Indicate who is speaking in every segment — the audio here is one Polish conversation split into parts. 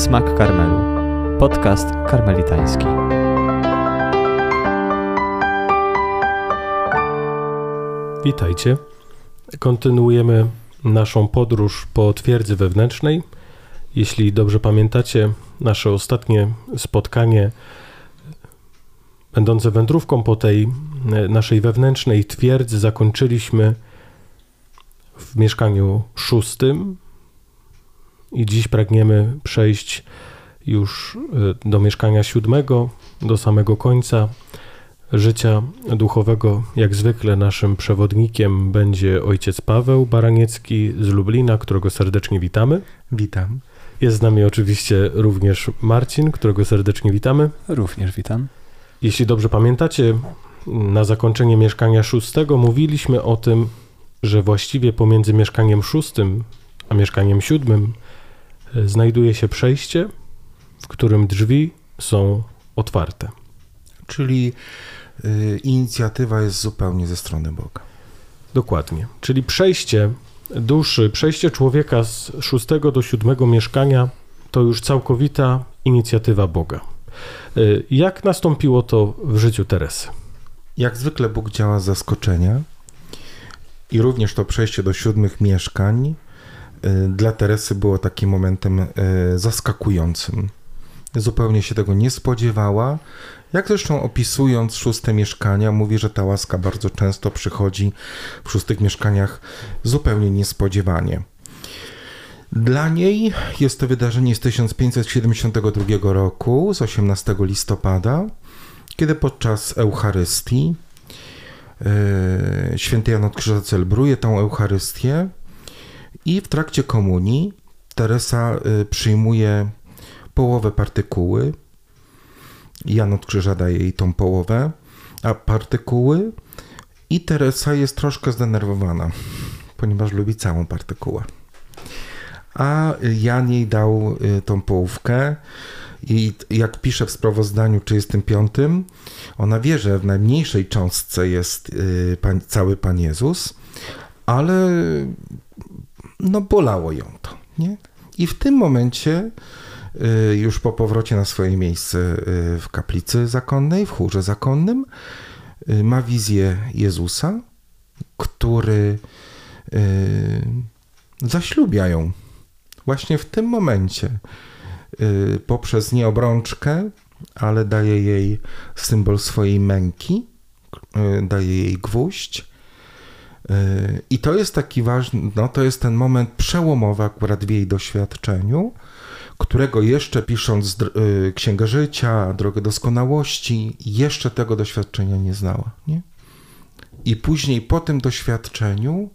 Speaker 1: Smak Karmelu. Podcast karmelitański.
Speaker 2: Witajcie. Kontynuujemy naszą podróż po twierdzy wewnętrznej. Jeśli dobrze pamiętacie, nasze ostatnie spotkanie, będące wędrówką po tej e, naszej wewnętrznej twierdzy, zakończyliśmy w mieszkaniu szóstym. I dziś pragniemy przejść już e, do mieszkania siódmego, do samego końca życia duchowego. Jak zwykle naszym przewodnikiem będzie ojciec Paweł Baraniecki z Lublina, którego serdecznie witamy.
Speaker 3: Witam.
Speaker 2: Jest z nami oczywiście również Marcin, którego serdecznie witamy.
Speaker 1: Również witam.
Speaker 2: Jeśli dobrze pamiętacie, na zakończenie mieszkania szóstego mówiliśmy o tym, że właściwie pomiędzy mieszkaniem szóstym a mieszkaniem siódmym znajduje się przejście, w którym drzwi są otwarte.
Speaker 3: Czyli y, inicjatywa jest zupełnie ze strony Boga.
Speaker 2: Dokładnie. Czyli przejście duszy, przejście człowieka z szóstego do siódmego mieszkania to już całkowita inicjatywa Boga. Y, Jak nastąpiło to w życiu Teresy?
Speaker 3: Jak zwykle Bóg działa z zaskoczenia i również to przejście do siódmych mieszkań dla Teresy było takim momentem y, zaskakującym. Zupełnie się tego nie spodziewała. Jak zresztą opisując szóste mieszkania, mówi, że ta łaska bardzo często przychodzi w szóstych mieszkaniach zupełnie niespodziewanie. Dla niej jest to wydarzenie z 1572 roku, z 18 listopada, kiedy podczas Eucharystii yy, święty Jan od Krzyża celebruje tą Eucharystię i w trakcie komunii Teresa yy, przyjmuje połowę partykuły. Jan od Krzyża daje jej tą połowę, a partykuły i Teresa jest troszkę zdenerwowana, ponieważ lubi całą partykułę. A Jan jej dał y, tą połówkę i jak pisze w sprawozdaniu 35, ona wie, że w najmniejszej cząstce jest y, pan, cały Pan Jezus, ale no bolało ją to, nie? I w tym momencie y, już po powrocie na swoje miejsce y, w kaplicy zakonnej, w chórze zakonnym, y, ma wizję Jezusa, który zaślubia ją. Właśnie w tym momencie, poprzez nie obrączkę, ale daje jej symbol swojej męki, daje jej gwóźdź. I to jest taki ważny, no to jest ten moment przełomowy akurat w jej doświadczeniu, którego jeszcze pisząc y, Księgę Życia, Drogę Doskonałości, jeszcze tego doświadczenia nie znała. Nie? I później po tym doświadczeniu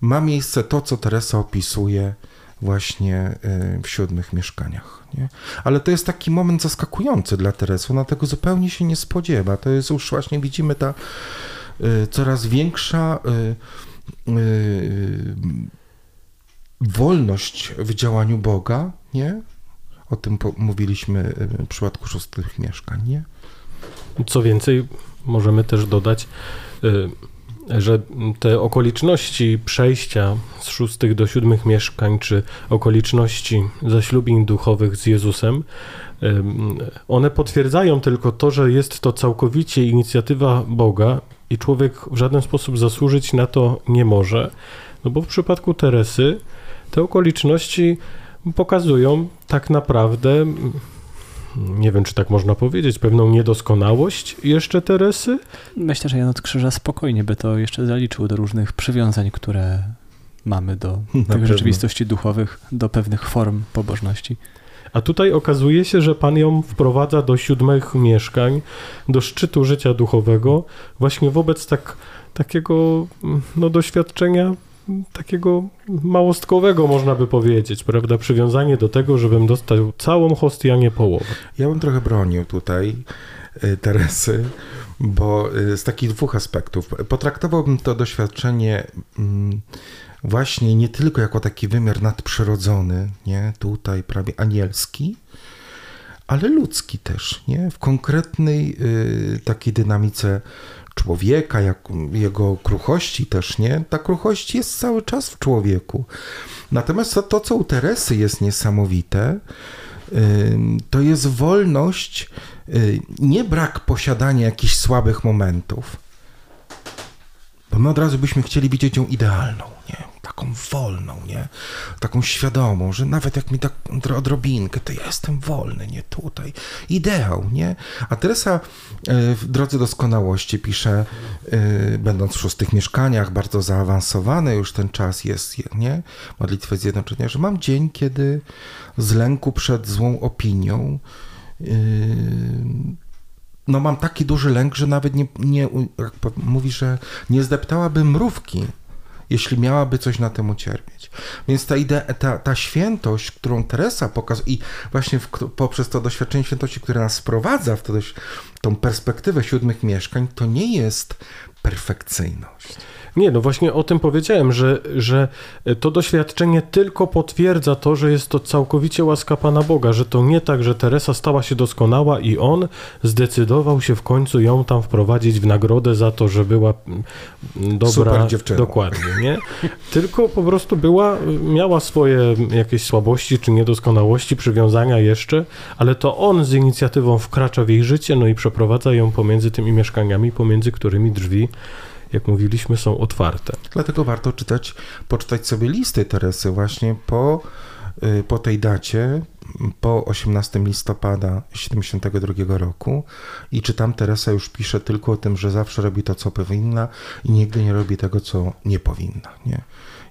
Speaker 3: ma miejsce to, co Teresa opisuje właśnie y, w siódmych mieszkaniach. Nie? Ale to jest taki moment zaskakujący dla Teresy. Ona tego zupełnie się nie spodziewa. To jest już właśnie, widzimy, ta coraz większa y, y, wolność w działaniu Boga, nie? O tym mówiliśmy y, w przypadku szóstych mieszkań, nie?
Speaker 2: Co więcej, możemy też dodać, y, że te okoliczności przejścia z szóstych do siódmych mieszkań, czy okoliczności zaślubin duchowych z Jezusem, y, one potwierdzają tylko to, że jest to całkowicie inicjatywa Boga i człowiek w żaden sposób zasłużyć na to nie może. No bo w przypadku Teresy te okoliczności pokazują tak naprawdę, nie wiem czy tak można powiedzieć, pewną niedoskonałość jeszcze Teresy,
Speaker 1: Myślę, że Jan od Krzyża spokojnie by to jeszcze zaliczył do różnych przywiązań, które mamy do tych
Speaker 3: pewno.
Speaker 1: rzeczywistości duchowych, do pewnych form pobożności.
Speaker 2: A tutaj okazuje się, że Pan ją wprowadza do siódmych mieszkań, do szczytu życia duchowego, właśnie wobec tak, takiego no, doświadczenia takiego małostkowego, można by powiedzieć, prawda? Przywiązanie do tego, żebym dostał całą hostię, a nie połowę.
Speaker 3: Ja bym trochę bronił tutaj y, Teresy, bo y, z takich dwóch aspektów. Potraktowałbym to doświadczenie mm, właśnie nie tylko jako taki wymiar nadprzyrodzony, nie, tutaj prawie anielski, ale ludzki też, nie, w konkretnej y, takiej dynamice człowieka, jak jego kruchości też, nie, ta kruchość jest cały czas w człowieku. Natomiast to, to co u Teresy jest niesamowite, to jest wolność, y, nie brak posiadania jakichś słabych momentów. Bo my od razu byśmy chcieli widzieć ją idealną, nie? Taką wolną, nie? Taką świadomą, że nawet jak mi tak odrobinkę, to ja jestem wolny, nie tutaj. Ideał, nie? A Teresa e, w Drodze Doskonałości pisze, e, będąc w szóstych mieszkaniach, bardzo zaawansowany już ten czas jest, nie? Modlitwy Zjednoczenia, że mam dzień, kiedy z lęku przed złą opinią e, no mam taki duży lęk, że nawet nie, nie mówi, że nie zdeptałaby mrówki jeśli miałaby coś na tym ucierpieć. Więc ta idea, ta, ta świętość, którą Teresa pokazuje i właśnie w, poprzez to doświadczenie świętości, które nas wprowadza w to, tą perspektywę siódmych mieszkań, to nie jest perfekcyjność.
Speaker 2: Nie, no właśnie o tym powiedziałem, że, że to doświadczenie tylko potwierdza to, że jest to całkowicie łaska Pana Boga, że to nie tak, że Teresa stała się doskonała i on zdecydował się w końcu ją tam wprowadzić w nagrodę za to, że była mm, dobra.
Speaker 3: Super dziewczyna.
Speaker 2: Dokładnie, nie? Tylko po prostu była, miała swoje jakieś słabości czy niedoskonałości, przywiązania jeszcze, ale to on z inicjatywą wkracza w jej życie, no i przeprowadza ją pomiędzy tymi mieszkaniami, pomiędzy którymi drzwi jak mówiliśmy, są otwarte.
Speaker 3: Dlatego warto czytać, poczytać sobie listy Teresy właśnie po, y, po tej dacie, po 18 listopada 72 roku i czy tam Teresa już pisze tylko o tym, że zawsze robi to, co powinna i nigdy nie robi tego, co nie powinna. Nie?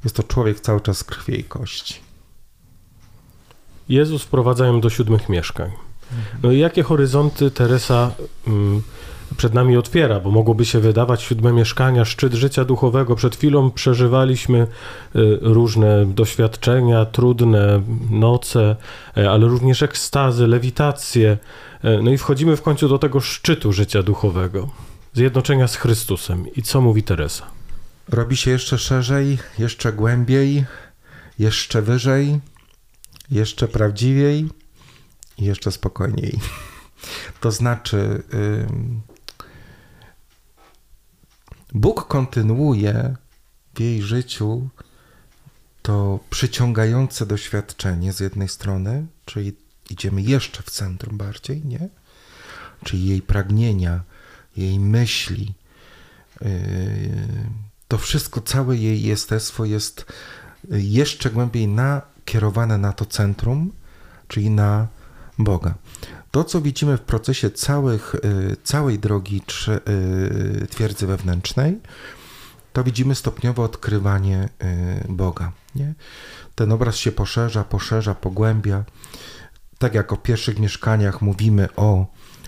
Speaker 3: Jest to człowiek cały czas krwi i kości.
Speaker 2: Jezus wprowadza ją do siódmych mieszkań. No i jakie horyzonty Teresa... Przed nami otwiera, bo mogłoby się wydawać siódme mieszkania, szczyt życia duchowego. Przed chwilą przeżywaliśmy y, różne doświadczenia, trudne noce, y, ale również ekstazy, lewitacje. Y, no i wchodzimy w końcu do tego szczytu życia duchowego, zjednoczenia z Chrystusem. I co mówi Teresa?
Speaker 3: Robi się jeszcze szerzej, jeszcze głębiej, jeszcze wyżej, jeszcze prawdziwiej i jeszcze spokojniej. To znaczy, Bóg kontynuuje w jej życiu to przyciągające doświadczenie z jednej strony, czyli idziemy jeszcze w centrum bardziej, nie? Czyli jej pragnienia, jej myśli. Yy, to wszystko, całe jej jestestwo jest jeszcze głębiej nakierowane na to centrum, czyli na Boga. To, co widzimy w procesie całych, y, całej drogi y, twierdzy wewnętrznej, to widzimy stopniowe odkrywanie y, Boga. Nie? Ten obraz się poszerza, poszerza, pogłębia. Tak jak o pierwszych mieszkaniach mówimy o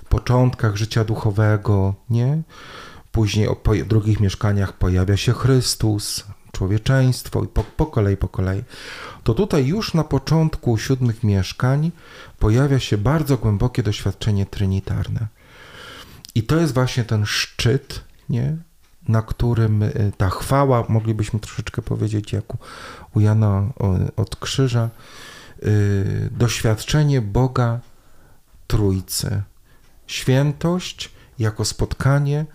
Speaker 3: początkach życia duchowego, nie? Później o drugich mieszkaniach pojawia się Chrystus, człowieczeństwo i po, po kolei, po kolei. To tutaj już na początku siódmych mieszkań pojawia się bardzo głębokie doświadczenie trinitarne. I to jest właśnie ten szczyt, nie? na którym y, ta chwała, moglibyśmy troszeczkę powiedzieć jak u, Jana od Krzyża, yy, doświadczenie Boga Trójcy. Świętość jako spotkanie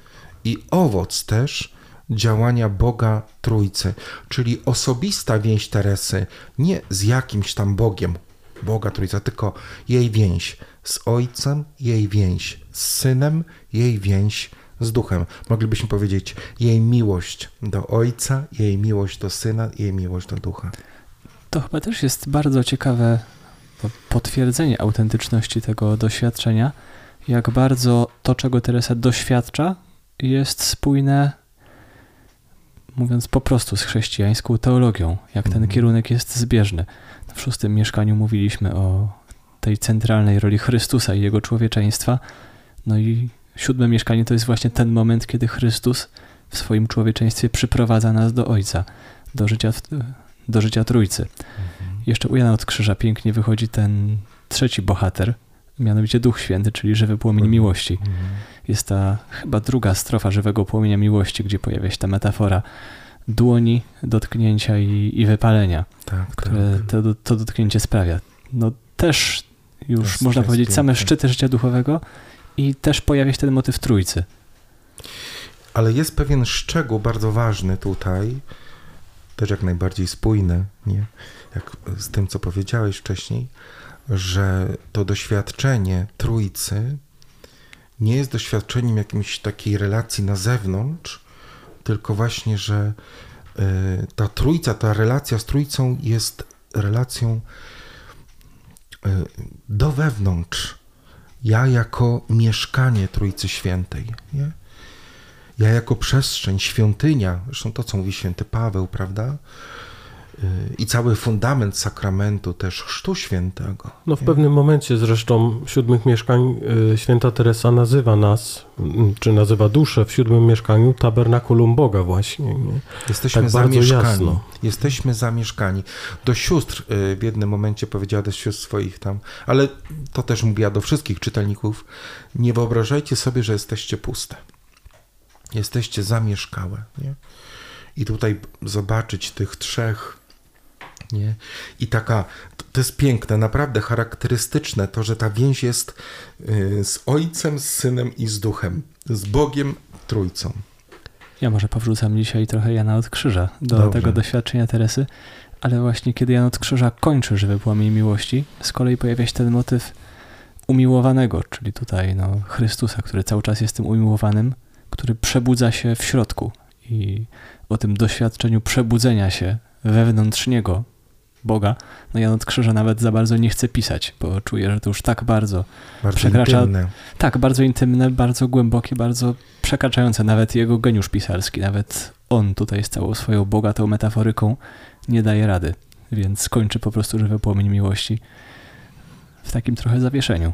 Speaker 3: i owoc też działania Boga Trójcy, czyli osobista więź Teresy, nie z jakimś tam Bogiem, Boga Trójca, tylko jej więź z Ojcem, jej więź z Synem, jej więź z Duchem. Moglibyśmy powiedzieć jej miłość do Ojca, jej miłość do Syna, jej miłość do Ducha.
Speaker 1: To chyba też jest bardzo ciekawe potwierdzenie autentyczności tego doświadczenia, jak bardzo to, czego Teresa doświadcza, jest spójne mówiąc po prostu z chrześcijańską teologią, jak ten mhm. kierunek jest zbieżny. W szóstym mieszkaniu mówiliśmy o tej centralnej roli Chrystusa i jego człowieczeństwa. No i siódme mieszkanie to jest właśnie ten moment, kiedy Chrystus w swoim człowieczeństwie przyprowadza nas do Ojca, do życia, do życia Trójcy. Mhm. Jeszcze u Jana od Krzyża pięknie wychodzi ten trzeci bohater, mianowicie Duch Święty, czyli żywy płomień mhm. miłości. Mhm. Jest ta chyba druga strofa żywego płomienia miłości, gdzie pojawia się ta metafora dłoni, dotknięcia i, i wypalenia, tak, które tak. To, to dotknięcie sprawia. No też już można powiedzieć same szczyty życia duchowego i też pojawia się ten motyw trójcy.
Speaker 3: Ale jest pewien szczegół bardzo ważny tutaj, też jak najbardziej spójny, nie? Jak z tym, co powiedziałeś wcześniej, że to doświadczenie Trójcy nie jest doświadczeniem jakiejś takiej relacji na zewnątrz, tylko właśnie, że y, ta Trójca, ta relacja z Trójcą jest relacją y, do wewnątrz. Ja jako mieszkanie Trójcy Świętej. Nie? Ja jako przestrzeń, świątynia, zresztą to, co mówi święty Paweł, prawda? I cały fundament sakramentu też chrztu świętego.
Speaker 2: No w pewnym momencie zresztą siódmych mieszkań y, święta Teresa nazywa nas, mm, czy nazywa duszę w siódmym mieszkaniu tabernakulum Boga właśnie. Nie?
Speaker 3: Jesteśmy tak zamieszkani. Jesteśmy zamieszkani. Do sióstr y, w jednym momencie powiedziała do sióstr swoich tam, ale to też mówiła do wszystkich czytelników, nie wyobrażajcie sobie, że jesteście puste. Jesteście zamieszkałe. Nie? I tutaj zobaczyć tych trzech nie? I taka, to jest piękne, naprawdę charakterystyczne to, że ta więź jest y, z Ojcem, z Synem i z Duchem, z Bogiem Trójcą.
Speaker 1: Ja może powrócam dzisiaj trochę Jana od Krzyża do Dobrze. tego doświadczenia Teresy, ale właśnie kiedy Jan od Krzyża kończy żywy płomień miłości, z kolei pojawia się ten motyw umiłowanego, czyli tutaj no, Chrystusa, który cały czas jest tym umiłowanym, który przebudza się w środku i o tym doświadczeniu przebudzenia się wewnątrz niego, Boga, no Jan od Krzyża nawet za bardzo nie chce pisać, bo czuje, że to już tak bardzo,
Speaker 3: bardzo przekracza... Intymne.
Speaker 1: Tak, bardzo intymne, bardzo głębokie, bardzo przekraczające nawet jego geniusz pisarski, nawet on tutaj z całą swoją bogatą metaforyką nie daje rady, więc kończy po prostu żywy płomień miłości w takim trochę zawieszeniu.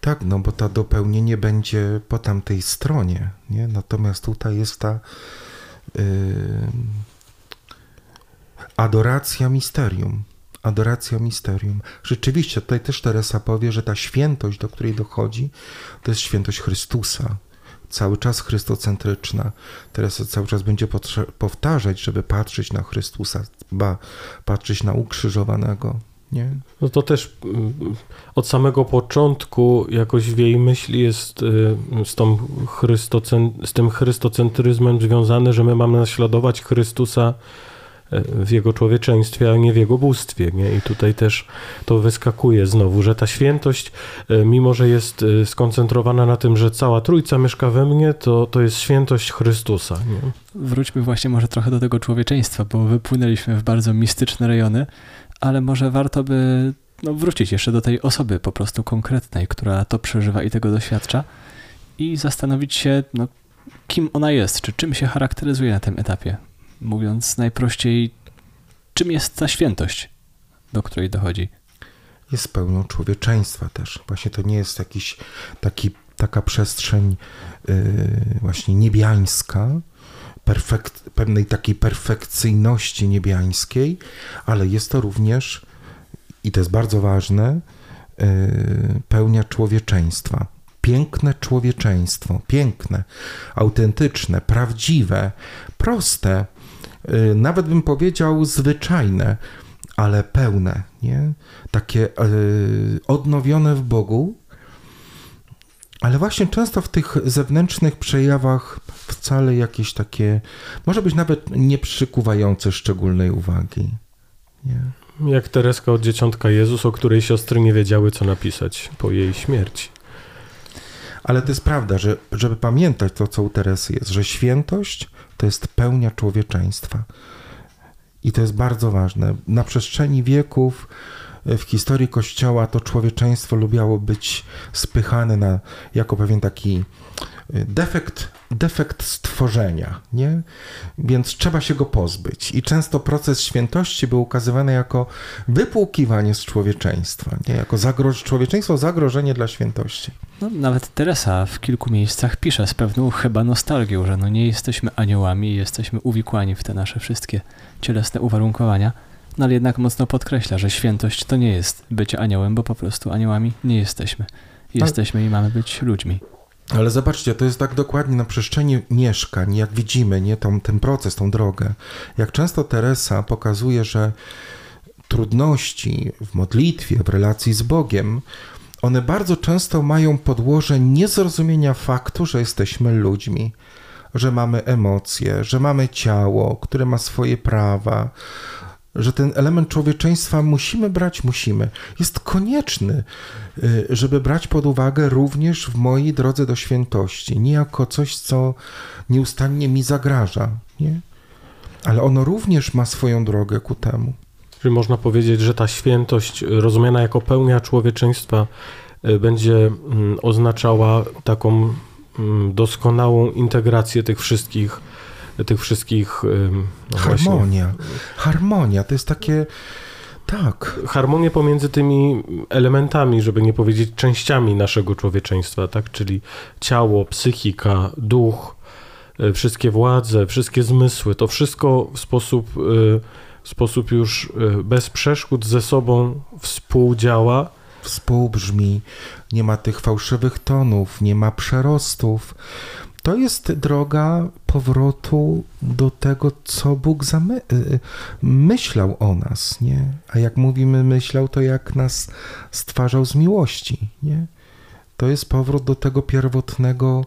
Speaker 3: Tak, no bo to dopełnienie będzie po tamtej stronie, nie? Natomiast tutaj jest ta yy, adoracja misterium. Adoracja misterium. Rzeczywiście, tutaj też Teresa powie, że ta świętość, do której dochodzi, to jest świętość Chrystusa. Cały czas chrystocentryczna. Teresa cały czas będzie powtarzać, żeby patrzeć na Chrystusa, ba, patrzeć na ukrzyżowanego. Nie?
Speaker 2: No to też mm, od samego początku jakoś w jej myśli jest y, z, tą z tym chrystocentryzmem związane, że my mamy naśladować Chrystusa w jego człowieczeństwie, a nie w jego bóstwie. Nie? I tutaj też to wyskakuje znowu, że ta świętość, e, mimo że jest e, skoncentrowana na tym, że cała Trójca mieszka we mnie, to, to jest świętość Chrystusa. Nie?
Speaker 1: Wróćmy właśnie może trochę do tego człowieczeństwa, bo wypłynęliśmy w bardzo mistyczne rejony, ale może warto by no, wrócić jeszcze do tej osoby po prostu konkretnej, która to przeżywa i tego doświadcza i zastanowić się, no, kim ona jest, czy czym się charakteryzuje na tym etapie mówiąc najprościej, czym jest ta świętość, do której dochodzi?
Speaker 3: Jest pełną człowieczeństwa też. Właśnie to nie jest jakiś taki, taka przestrzeń yy, właśnie niebiańska, pewnej takiej perfekcyjności niebiańskiej, ale jest to również, i to jest bardzo ważne, yy, pełnia człowieczeństwa piękne człowieczeństwo, piękne, autentyczne, prawdziwe, proste, nawet bym powiedział zwyczajne, ale pełne, nie? Takie y, odnowione w Bogu, ale właśnie często w tych zewnętrznych przejawach wcale jakieś takie, może być nawet nieprzykuwające szczególnej uwagi. Nie?
Speaker 2: Jak Tereska od dzieciątka Jezus, o której siostry nie wiedziały, co napisać po jej śmierci.
Speaker 3: Ale to jest prawda, że żeby pamiętać to, co u Teresy jest, że świętość to jest pełnia człowieczeństwa. I to jest bardzo ważne. Na przestrzeni wieków w historii Kościoła to człowieczeństwo lubiało być spychane na, jako pewien taki defekt, defekt stworzenia, nie? Więc trzeba się go pozbyć. I często proces świętości był ukazywany jako wypłukiwanie z człowieczeństwa, nie? Jako zagroż człowieczeństwo zagrożenie dla świętości.
Speaker 1: No, nawet Teresa w kilku miejscach pisze z pewną chyba nostalgią, że no nie jesteśmy aniołami, jesteśmy uwikłani w te nasze wszystkie cielesne uwarunkowania, no ale jednak mocno podkreśla, że świętość to nie jest bycie aniołem, bo po prostu aniołami nie jesteśmy. Jesteśmy i mamy być ludźmi.
Speaker 3: Ale zobaczcie, to jest tak dokładnie na przestrzeni mieszkań, jak widzimy, nie, tą, ten proces, tą drogę. Jak często Teresa pokazuje, że trudności w modlitwie, w relacji z Bogiem, one bardzo często mają podłoże niezrozumienia faktu, że jesteśmy ludźmi, że mamy emocje, że mamy ciało, które ma swoje prawa, że ten element człowieczeństwa musimy brać, musimy. Jest konieczny, żeby brać pod uwagę również w mojej drodze do świętości. Nie jako coś, co nieustannie mi zagraża, nie? Ale ono również ma swoją drogę ku temu.
Speaker 2: Czyli można powiedzieć, że ta świętość rozumiana jako pełnia człowieczeństwa y, będzie mm, oznaczała taką mm, doskonałą integrację tych wszystkich tych wszystkich
Speaker 3: no harmonia. Właśnie. Harmonia to jest takie tak.
Speaker 2: Harmonię pomiędzy tymi elementami, żeby nie powiedzieć częściami naszego człowieczeństwa, tak? Czyli ciało, psychika, duch, y, wszystkie władze, wszystkie zmysły, to wszystko w sposób, y, w sposób już y, bez przeszkód ze sobą współdziała.
Speaker 3: Współbrzmi, nie ma tych fałszywych tonów, nie ma przerostów to jest droga powrotu do tego, co Bóg zamy- y, myślał o nas, nie? A jak mówimy myślał, to jak nas stwarzał z miłości, nie? To jest powrót do tego pierwotnego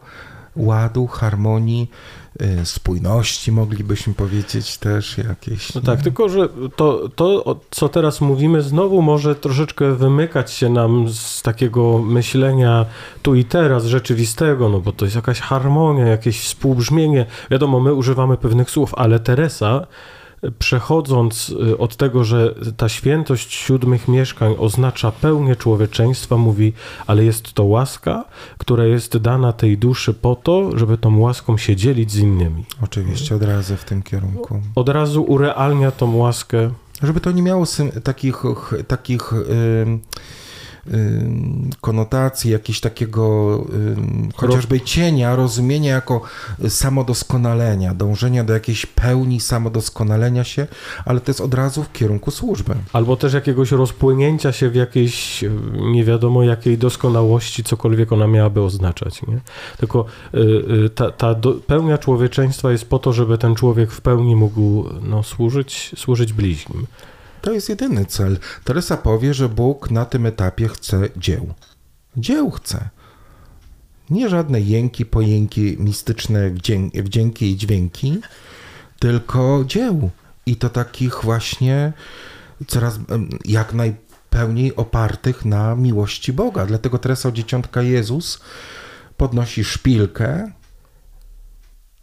Speaker 3: ładu, harmonii, y, spójności, moglibyśmy powiedzieć też jakieś.
Speaker 2: No tak, tylko że to, to, co teraz mówimy, znowu może troszeczkę wymykać się nam z takiego myślenia tu i teraz, rzeczywistego, no bo to jest jakaś harmonia, jakieś współbrzmienie. Wiadomo, my używamy pewnych słów, ale Teresa przechodząc y, od tego, że ta świętość siódmych mieszkań oznacza pełnię człowieczeństwa, mówi, ale jest to łaska, która jest dana tej duszy po to, żeby tą łaską się dzielić z innymi.
Speaker 3: Oczywiście, od razu w tym kierunku.
Speaker 2: Od razu urealnia tą łaskę.
Speaker 3: Żeby to nie miało takich, takich yy konotacji, jakiegoś takiego chociażby cienia, rozumienia jako samodoskonalenia, dążenia do jakiejś pełni samodoskonalenia się, ale to jest od razu w kierunku służby.
Speaker 2: Albo też jakiegoś rozpłynięcia się w jakiejś nie wiadomo jakiej doskonałości, cokolwiek ona miałaby oznaczać. Nie? Tylko y, y, ta, ta do, pełnia człowieczeństwa jest po to, żeby ten człowiek w pełni mógł no, służyć, służyć bliźnim.
Speaker 3: To jest jedyny cel. Teresa powie, że Bóg na tym etapie chce dzieł. Dzieł chce. Nie żadne jęki, pojęki mistyczne, wdzięki i dźwięki, tylko dzieł. I to takich właśnie coraz jak najpełniej opartych na miłości Boga. Dlatego Teresa Dzieciątka Jezus podnosi szpilkę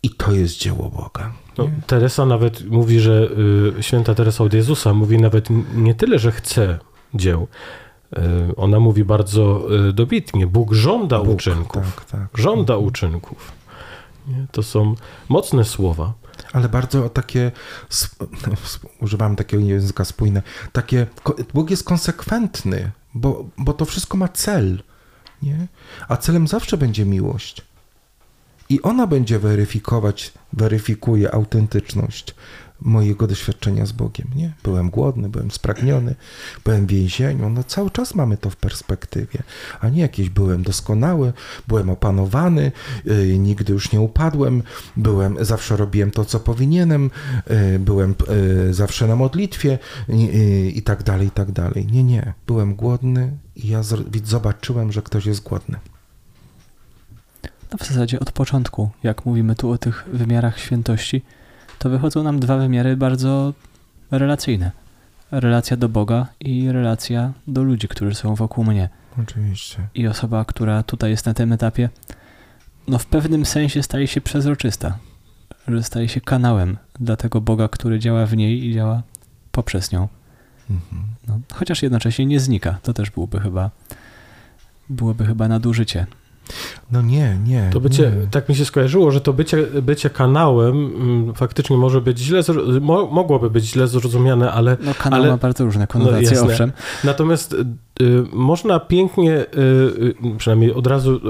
Speaker 3: i to jest dzieło Boga.
Speaker 2: No, Teresa nawet mówi, że y, święta Teresa od Jezusa mówi nawet nie tyle, że chce dzieł. Y, ona mówi bardzo y, dobitnie, Bóg żąda Bóg, uczynków. Tak, tak. Żąda mhm. uczynków. Nie? To są mocne słowa.
Speaker 3: Ale bardzo takie, używam takiego języka spójne, takie, Bóg jest konsekwentny, bo, bo to wszystko ma cel, nie? A celem zawsze będzie miłość i ona będzie weryfikować, weryfikuje autentyczność mojego doświadczenia z Bogiem. Nie? Byłem głodny, byłem spragniony, byłem w więzieniu. No cały czas mamy to w perspektywie, a nie jakieś byłem doskonały, byłem opanowany, yy, nigdy już nie upadłem, byłem, zawsze robiłem to, co powinienem, yy, byłem yy, zawsze na modlitwie y, i tak dalej, i tak dalej. Nie, nie. Byłem głodny i ja zobaczyłem, że ktoś jest głodny.
Speaker 1: No w zasadzie od początku, jak mówimy tu o tych wymiarach świętości, to wychodzą nam dwa wymiary bardzo relacyjne. Relacja do Boga i relacja do ludzi, którzy są wokół mnie.
Speaker 3: Oczywiście.
Speaker 1: I osoba, która tutaj jest na tym etapie, no w pewnym sensie staje się przezroczysta, że staje się kanałem dla tego Boga, który działa w niej i działa poprzez nią. Mhm. No, chociaż jednocześnie nie znika. To też byłoby chyba, byłoby chyba nadużycie
Speaker 3: no nie, nie.
Speaker 2: To bycie,
Speaker 3: nie.
Speaker 2: tak mi się skojarzyło, że to bycie, bycie kanałem m, faktycznie może być źle, mo, mogłoby być źle zrozumiane, ale...
Speaker 1: No kanał ale, ma bardzo różne konotacje, no, owszem.
Speaker 2: Natomiast można pięknie, y, y, przynajmniej od razu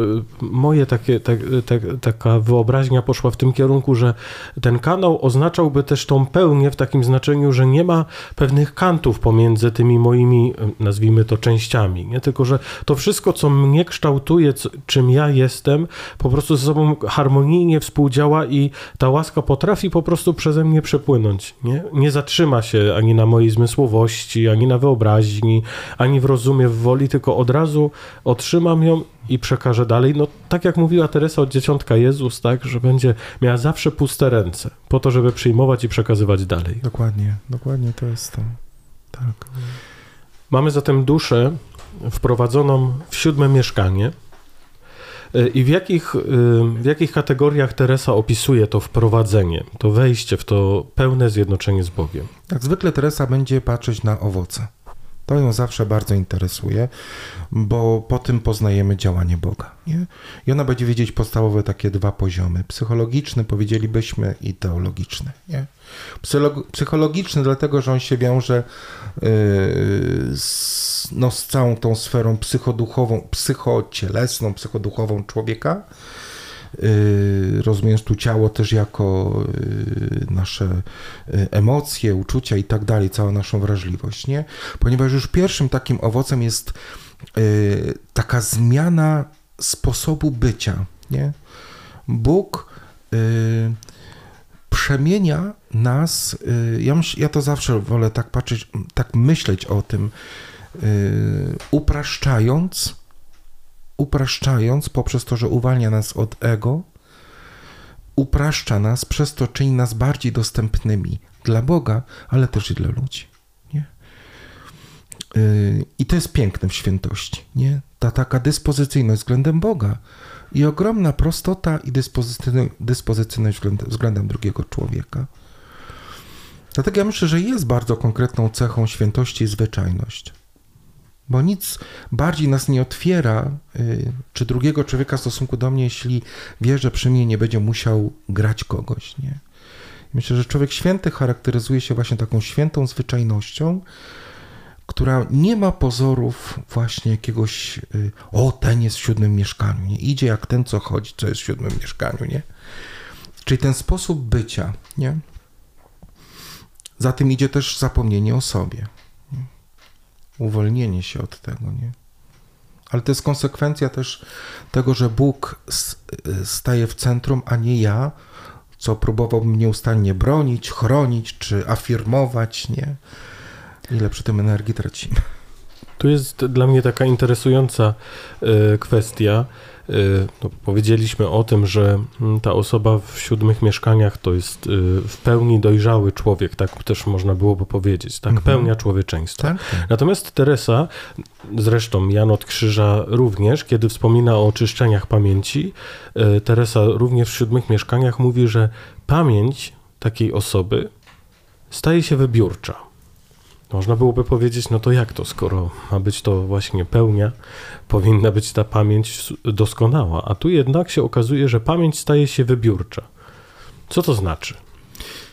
Speaker 2: moje takie, tak, tak, taka wyobraźnia poszła w tym kierunku, że ten kanał oznaczałby też tą pełnię w takim znaczeniu, że nie ma pewnych kantów pomiędzy tymi moimi, nazwijmy to, częściami. Nie? Tylko, że to wszystko, co mnie kształtuje, co, czym ja jestem, po prostu ze sobą harmonijnie współdziała i ta łaska potrafi po prostu przeze mnie przepłynąć. Nie, nie zatrzyma się ani na mojej zmysłowości, ani na wyobraźni, ani w rozumieniu poziomie w woli, tylko od razu otrzymam ją i przekażę dalej. No tak jak mówiła Teresa od dzieciątka Jezus, tak, że będzie miała zawsze puste ręce, po to, żeby przyjmować i przekazywać dalej.
Speaker 3: Dokładnie, dokładnie to jest to. Tak.
Speaker 2: Mamy zatem duszę wprowadzoną w siódme mieszkanie. Y, I w jakich, y, w jakich kategoriach Teresa opisuje to wprowadzenie, to wejście w to pełne zjednoczenie z Bogiem?
Speaker 3: Jak zwykle Teresa będzie patrzeć na owoce. To ją zawsze bardzo interesuje, bo po tym poznajemy działanie Boga. Nie? I ona będzie wiedzieć podstawowe takie dwa poziomy. Psychologiczny, powiedzielibyśmy, i teologiczny. Nie? Psychologiczny, dlatego że on się wiąże yy, z, no, z całą tą sferą psychoduchową, psychocielesną, psychoduchową człowieka Y, rozumiejąc tu ciało też jako y, nasze y, emocje, uczucia i tak dalej, całą naszą wrażliwość, nie? Ponieważ już pierwszym takim owocem jest taka zmiana sposobu bycia, nie? Bóg przemienia nas, ja, ja to zawsze wolę tak patrzeć, tak myśleć o tym, upraszczając upraszczając poprzez to, że uwalnia nas od ego, upraszcza nas, przez to czyni nas bardziej dostępnymi dla Boga, ale też i dla ludzi. Nie? Yy, I to jest piękne w świętości. Nie? Ta taka dyspozycyjność względem Boga i ogromna prostota i dyspozycyjność względem, względem drugiego człowieka. Dlatego ja myślę, że jest bardzo konkretną cechą świętości zwyczajność bo nic bardziej nas nie otwiera, y, czy drugiego człowieka w stosunku do mnie, jeśli wie, że przy mnie nie będzie musiał grać kogoś. Nie? Myślę, że człowiek święty charakteryzuje się właśnie taką świętą zwyczajnością, która nie ma pozorów właśnie jakiegoś, y, o, ten jest w siódmym mieszkaniu, nie? Idzie jak ten, co chodzi, co jest w siódmym mieszkaniu, nie? Czyli ten sposób bycia, nie? Za tym idzie też zapomnienie o sobie uwolnienie się od tego, nie? Ale to jest konsekwencja też tego, że Bóg staje w centrum, a nie ja, co próbowałbym nieustannie bronić, chronić czy afirmować, nie? Ile przy tym energii tracimy.
Speaker 2: Tu jest dla mnie taka interesująca e, kwestia, no, powiedzieliśmy o tym, że mm, ta osoba w siódmych mieszkaniach to jest y, w pełni dojrzały człowiek, tak też można byłoby powiedzieć, tak, mhm. pełnia człowieczeństwa. Tak, tak. Natomiast Teresa, zresztą Jan od Krzyża również, kiedy wspomina o oczyszczeniach pamięci, y, Teresa również w siódmych mieszkaniach mówi, że pamięć takiej osoby staje się wybiórcza. Można byłoby powiedzieć, no to jak to, skoro ma być to właśnie pełnia, powinna być ta pamięć doskonała, a tu jednak się okazuje, że pamięć staje się wybiórcza. Co to znaczy?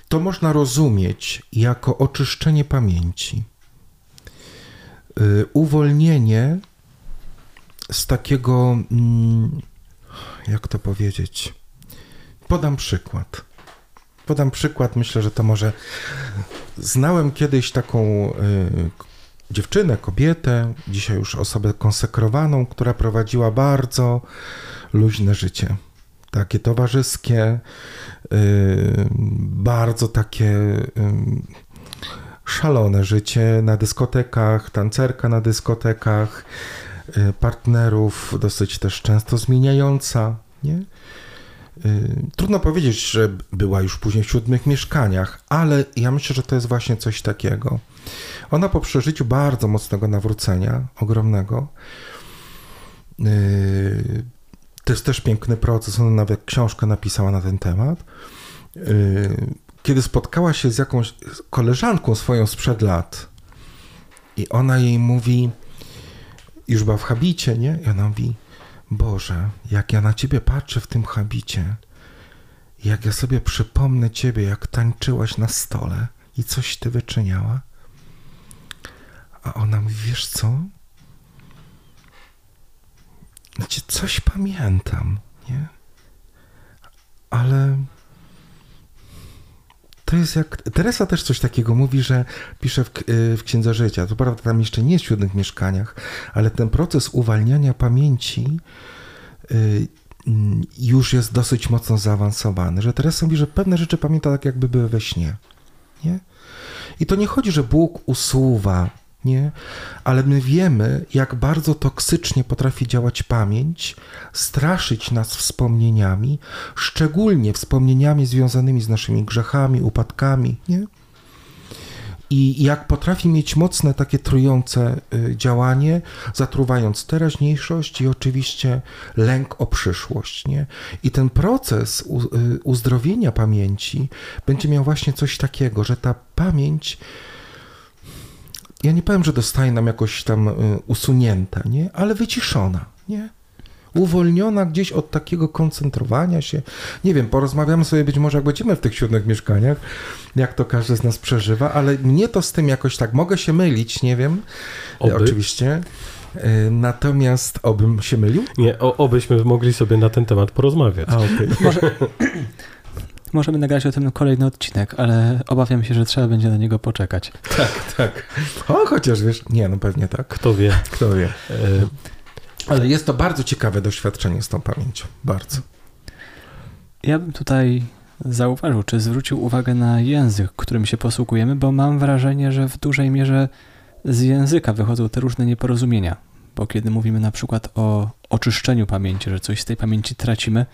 Speaker 3: To można rozumieć jako oczyszczenie pamięci. Yy, uwolnienie z takiego, mm, jak to powiedzieć? Podam przykład. Podam przykład, myślę, że to może. Znałem kiedyś taką y, dziewczynę, kobietę, dzisiaj już osobę konsekrowaną, która prowadziła bardzo luźne życie. Takie towarzyskie, y, bardzo takie y, szalone życie na dyskotekach, tancerka na dyskotekach, y, partnerów dosyć też często zmieniająca, nie? Y, trudno powiedzieć, że była już później w siódmych mieszkaniach, ale ja myślę, że to jest właśnie coś takiego. Ona po przeżyciu bardzo mocnego nawrócenia, ogromnego, y, to jest też piękny proces, ona nawet książkę napisała na ten temat. Y, kiedy spotkała się z jakąś koleżanką swoją sprzed lat i ona jej mówi, już była w habicie, nie? I ona mówi, Boże, jak ja na Ciebie patrzę w tym habicie, jak ja sobie przypomnę Ciebie, jak tańczyłaś na stole i coś Ty wyczyniała, a ona mówi, wiesz co? Znaczy, coś pamiętam, nie? Ale to jest jak. Teresa też coś takiego mówi, że pisze w, w Księdze Życia. To prawda, tam jeszcze nie jest w siódmych mieszkaniach, ale ten proces uwalniania pamięci y, już jest dosyć mocno zaawansowany. Że Teresa mówi, że pewne rzeczy pamięta tak, jakby były we śnie. Nie? I to nie chodzi, że Bóg usuwa nie? Ale my wiemy, jak bardzo toksycznie potrafi działać pamięć, straszyć nas wspomnieniami, szczególnie wspomnieniami związanymi z naszymi grzechami, upadkami, nie? I jak potrafi mieć mocne takie trujące y, działanie, zatruwając teraźniejszość i oczywiście lęk o przyszłość. Nie? I ten proces y, uzdrowienia pamięci będzie miał właśnie coś takiego, że ta pamięć ja nie powiem, że dostaje nam jakoś tam y, usunięta, nie? ale wyciszona. Nie? uwolniona gdzieś od takiego koncentrowania się. Nie wiem, porozmawiamy sobie być może, jak będziemy w tych siódmych mieszkaniach, jak to każdy z nas przeżywa, ale mnie to z tym jakoś tak, mogę się mylić, nie wiem, Oby. oczywiście. E, natomiast obym się mylił?
Speaker 2: Nie, o, obyśmy mogli sobie na ten temat porozmawiać. A, okay.
Speaker 1: Może, możemy nagrać o tym kolejny odcinek, ale obawiam się, że trzeba będzie na niego poczekać.
Speaker 3: Tak, tak. O, chociaż wiesz, nie, no pewnie tak.
Speaker 2: Kto wie.
Speaker 3: Kto wie. E, ale jest to bardzo ciekawe doświadczenie z tą pamięcią. Bardzo.
Speaker 1: Ja bym tutaj zauważył, czy zwrócił uwagę na język, którym się posługujemy, bo mam wrażenie, że w dużej mierze z języka wychodzą te różne nieporozumienia. Bo kiedy mówimy na przykład o oczyszczeniu pamięci, że coś z tej pamięci tracimy,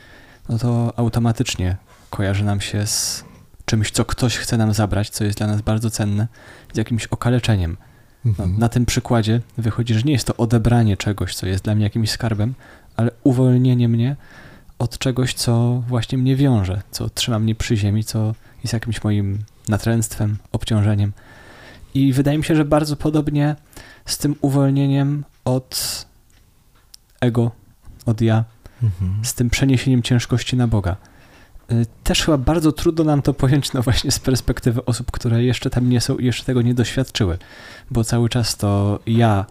Speaker 1: no to automatycznie kojarzy nam się z czymś, co ktoś chce nam zabrać, co jest dla nas bardzo cenne, z jakimś okaleczeniem. No, mhm. na tym przykładzie wychodzi, że nie jest to odebranie czegoś, co jest dla mnie jakimś skarbem, ale uwolnienie mnie od czegoś, co właśnie mnie wiąże, co trzyma mnie przy ziemi, co jest jakimś moim natręctwem, obciążeniem. I wydaje mi się, że bardzo podobnie z tym uwolnieniem od ego, od ja, mhm. z tym przeniesieniem ciężkości na Boga. Y, też chyba bardzo trudno nam to pojąć, no właśnie z perspektywy osób, które jeszcze tam nie są i jeszcze tego nie doświadczyły, bo cały czas to ja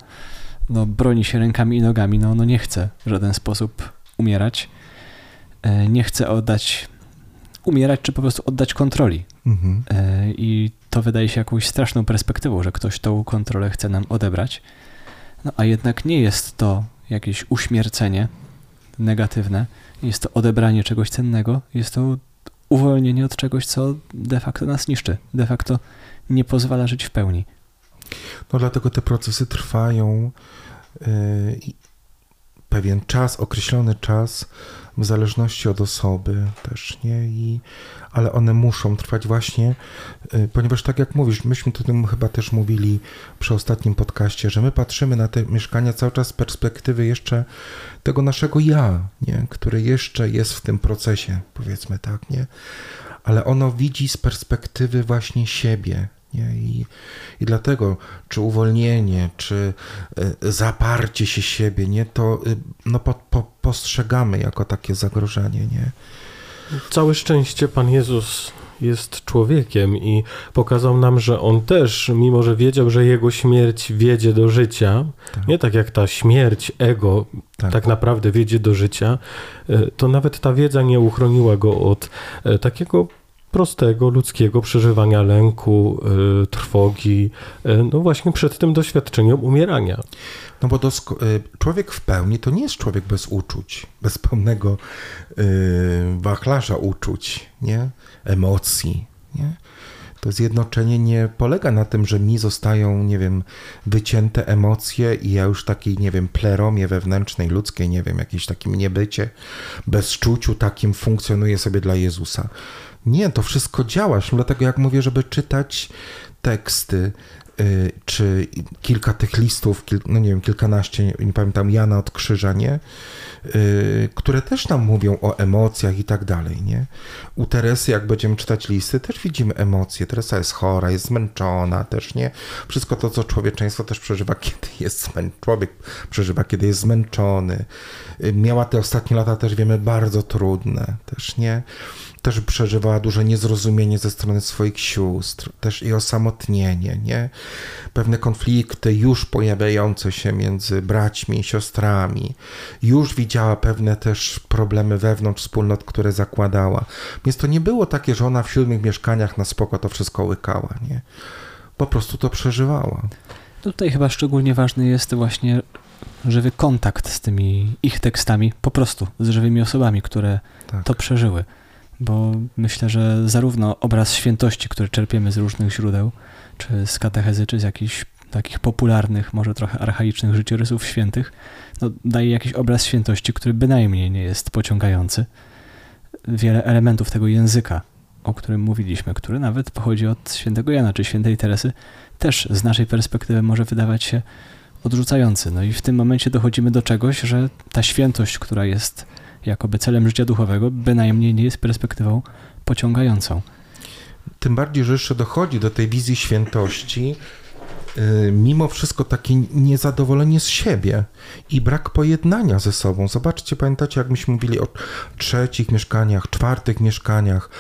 Speaker 1: no, broni się rękami i nogami, no, no nie chcę w żaden sposób umierać, y, nie chcę oddać, umierać, czy po prostu oddać kontroli. Mhm. Y, I to wydaje się jakąś straszną perspektywą, że ktoś tą kontrolę chce nam odebrać, no a jednak nie jest to jakieś uśmiercenie negatywne, jest to odebranie czegoś cennego, jest to uwolnienie od czegoś, co de facto nas niszczy, de facto nie pozwala żyć w pełni.
Speaker 3: No dlatego te procesy trwają yy, pewien czas, określony czas, w zależności od osoby też, nie? I, ale one muszą trwać właśnie, y, ponieważ tak jak mówisz, myśmy o tym chyba też mówili przy ostatnim podcaście, że my patrzymy na te mieszkania cały czas z perspektywy jeszcze tego naszego ja, nie? które jeszcze jest w tym procesie, powiedzmy tak, nie? Ale ono widzi z perspektywy właśnie siebie, nie? I, I dlatego, czy uwolnienie, czy y, zaparcie się siebie, nie? to y, no, po, po, postrzegamy jako takie zagrożenie. Nie?
Speaker 2: Całe szczęście Pan Jezus jest człowiekiem i pokazał nam, że on też, mimo że wiedział, że jego śmierć wiedzie do życia, tak. nie tak jak ta śmierć ego tak. tak. naprawdę wiedzie do życia, y, to nawet ta wiedza nie uchroniła go od takiego prostego ludzkiego przeżywania lęku, y, trwogi, y, no właśnie przed tym doświadczeniem umierania.
Speaker 3: No bo y, człowiek w pełni to nie jest człowiek bez uczuć, bez pełnego wachlarza uczuć, nie? emocji. Nie? To zjednoczenie nie polega na tym, że mi zostają, nie wiem, wycięte emocje i ja już takiej, nie wiem, pleromie wewnętrznej, ludzkiej, nie wiem, jakieś takim niebycie, bezczuciu takim funkcjonuje sobie dla Jezusa. Nie, to wszystko działa. Dlatego jak mówię, żeby czytać teksty, czy kilka tych listów, no nie wiem, kilkanaście, nie pamiętam, Jana od Krzyża, nie? Y, które też nam mówią o emocjach i tak dalej, nie? U Teresy, jak będziemy czytać listy, też widzimy emocje. Teresa jest chora, jest zmęczona też, nie? Wszystko to, co człowieczeństwo też przeżywa, kiedy jest zmęczony. Człowiek przeżywa, kiedy jest zmęczony. Y, miała te ostatnie lata też, wiemy, bardzo trudne też, nie? też przeżywała duże niezrozumienie ze strony swoich sióstr, też i osamotnienie, nie? Pewne konflikty już pojawiające się między braćmi i siostrami. Już widziała pewne też problemy wewnątrz wspólnot, które zakładała. Więc to nie było takie, że ona w siódmych mieszkaniach na spoko to wszystko łykała, nie? Po prostu to przeżywała.
Speaker 1: Tutaj chyba szczególnie ważny jest właśnie żywy kontakt z tymi ich tekstami, po prostu z żywymi osobami, które tak. to przeżyły bo myślę, że zarówno obraz świętości, który czerpiemy z różnych źródeł, czy z katechezy, czy z jakichś takich popularnych, może trochę archaicznych życiorysów świętych, no, daje jakiś obraz świętości, który bynajmniej nie jest pociągający. Wiele elementów tego języka, o którym mówiliśmy, który nawet pochodzi od świętego Jana czy świętej Teresy, też z naszej perspektywy może wydawać się odrzucający. No i w tym momencie dochodzimy do czegoś, że ta świętość, która jest jakoby celem życia duchowego, bynajmniej nie jest perspektywą pociągającą.
Speaker 3: Tym bardziej, że jeszcze dochodzi do tej wizji świętości, yy, mimo wszystko takie niezadowolenie z siebie i brak pojednania ze sobą. Zobaczcie, pamiętacie, jak myśmy mówili o trzecich mieszkaniach, czwartych mieszkaniach,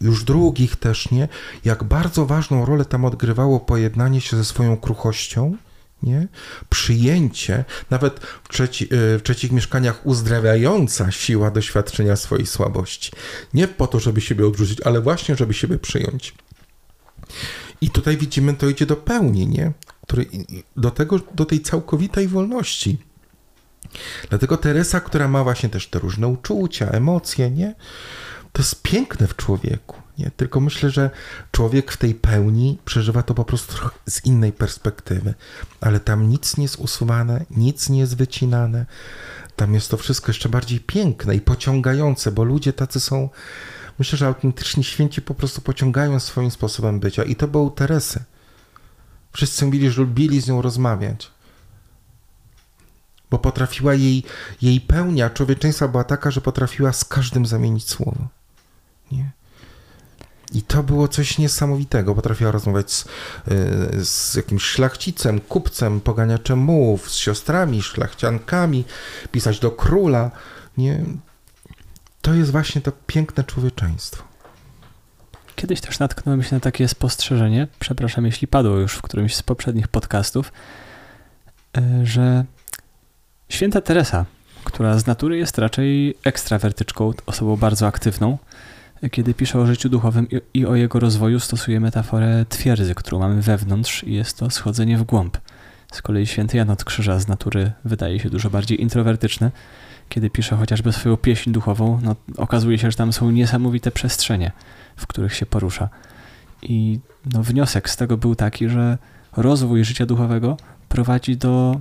Speaker 3: już drugich też, nie? Jak bardzo ważną rolę tam odgrywało pojednanie się ze swoją kruchością, nie? Przyjęcie, nawet w, trzeci, y, w trzecich mieszkaniach uzdrawiająca siła doświadczenia swojej słabości. Nie po to, żeby siebie odrzucić, ale właśnie, żeby siebie przyjąć. I tutaj widzimy, to idzie do pełni, nie? Do tego, do tej całkowitej wolności. Dlatego Teresa, która ma właśnie też te różne uczucia, emocje, nie? To jest piękne w człowieku. Nie? Tylko myślę, że człowiek w tej pełni przeżywa to po prostu z innej perspektywy. Ale tam nic nie jest usuwane, nic nie jest wycinane. Tam jest to wszystko jeszcze bardziej piękne i pociągające, bo ludzie tacy są. Myślę, że autentyczni święci po prostu pociągają swoim sposobem bycia. I to było u Teresy. Wszyscy mówili, że lubili z nią rozmawiać. Bo potrafiła jej, jej pełnia człowieczeństwa była taka, że potrafiła z każdym zamienić słowo. Nie? I to było coś niesamowitego. Potrafiła rozmawiać z, y, z jakimś szlachcicem, kupcem, poganiaczem mułów, z siostrami, szlachciankami, pisać do króla. Nie? To jest właśnie to piękne człowieczeństwo.
Speaker 1: Kiedyś też natknąłem się na takie spostrzeżenie, przepraszam, jeśli padło już w którymś z poprzednich podcastów, y, że święta Teresa, która z natury jest raczej ekstrawertyczką, osobą bardzo aktywną, kiedy pisze o życiu duchowym i o jego rozwoju, stosuje metaforę twierdzy, którą mamy wewnątrz i jest to schodzenie w głąb. Z kolei święty Jan od Krzyża z natury wydaje się dużo bardziej introwertyczny. Kiedy pisze chociażby swoją pieśń duchową, no, okazuje się, że tam są niesamowite przestrzenie, w których się porusza. I no, wniosek z tego był taki, że rozwój życia duchowego prowadzi do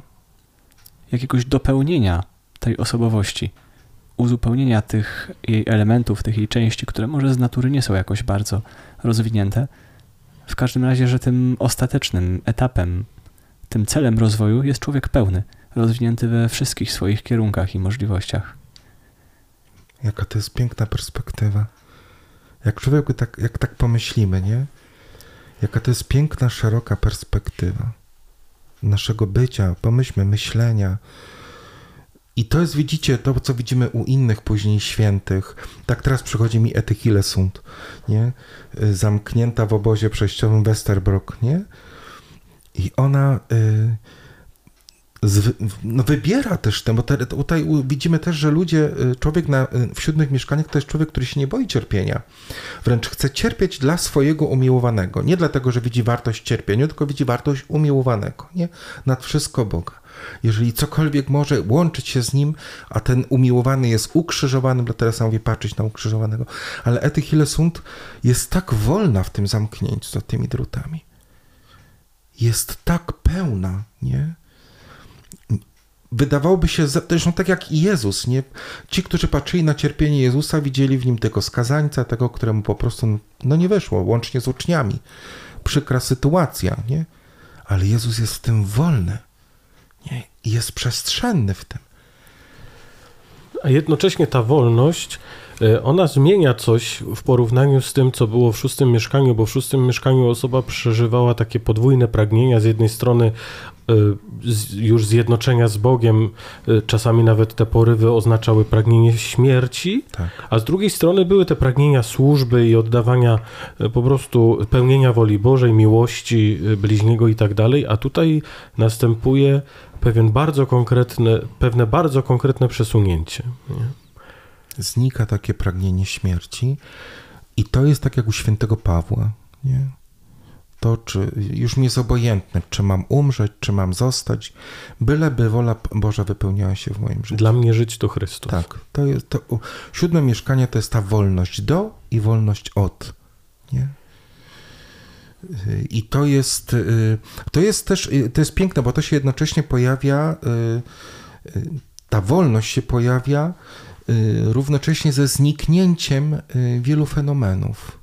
Speaker 1: jakiegoś dopełnienia tej osobowości uzupełnienia tych jej elementów, tych jej części, które może z natury nie są jakoś bardzo rozwinięte. W każdym razie, że tym ostatecznym etapem, tym celem rozwoju jest człowiek pełny, rozwinięty we wszystkich swoich kierunkach i możliwościach.
Speaker 3: Jaka to jest piękna perspektywa. Jak człowiek tak, jak tak pomyślimy, nie? Jaka to jest piękna, szeroka perspektywa naszego bycia, pomyślmy, myślenia, i to jest, widzicie, to, co widzimy u innych później świętych. Tak teraz przychodzi mi Etykile Sund, nie? Zamknięta w obozie przejściowym Westerbrock, nie? I ona y, z, no wybiera też ten, bo tutaj widzimy też, że ludzie, y, człowiek na, y, w siódmych mieszkaniach to jest człowiek, który się nie boi cierpienia. Wręcz chce cierpieć dla swojego umiłowanego. Nie dlatego, że widzi wartość cierpienia, tylko widzi wartość umiłowanego, nie? Nad wszystko Boga jeżeli cokolwiek może łączyć się z nim, a ten umiłowany jest ukrzyżowany, bo teraz mówię patrzeć na ukrzyżowanego, ale Ety Hillesund jest tak wolna w tym zamknięciu za tymi drutami. Jest tak pełna, nie? Wydawałoby się, zresztą tak jak i Jezus, nie? Ci, którzy patrzyli na cierpienie Jezusa, widzieli w nim tego skazańca, tego, któremu po prostu no nie weszło, łącznie z uczniami. Przykra sytuacja, nie? Ale Jezus jest w tym wolny. Nie? Jest przestrzenny w tym.
Speaker 2: A jednocześnie ta wolność, e, ona zmienia coś w porównaniu z tym, co było w szóstym mieszkaniu, bo w szóstym mieszkaniu osoba przeżywała takie podwójne pragnienia. Z jednej strony już zjednoczenia z Bogiem, e, czasami nawet te porywy oznaczały pragnienie śmierci, tak. a z drugiej strony były te pragnienia służby i oddawania po prostu pełnienia woli Bożej, miłości bliźniego i tak dalej, a tutaj następuje pewien bardzo konkretny, pewne bardzo konkretne przesunięcie. Nie?
Speaker 3: Znika takie pragnienie śmierci i to jest tak jak u świętego Pawła. Nie? To, czy już mi jest obojętne, czy mam umrzeć, czy mam zostać, byleby wola Boża wypełniała się w moim życiu.
Speaker 2: Dla mnie żyć to Chrystus.
Speaker 3: Tak. To jest, to, siódme mieszkanie to jest ta wolność do i wolność od. Nie? I to jest, to jest też, to jest piękne, bo to się jednocześnie pojawia, ta wolność się pojawia równocześnie ze zniknięciem wielu fenomenów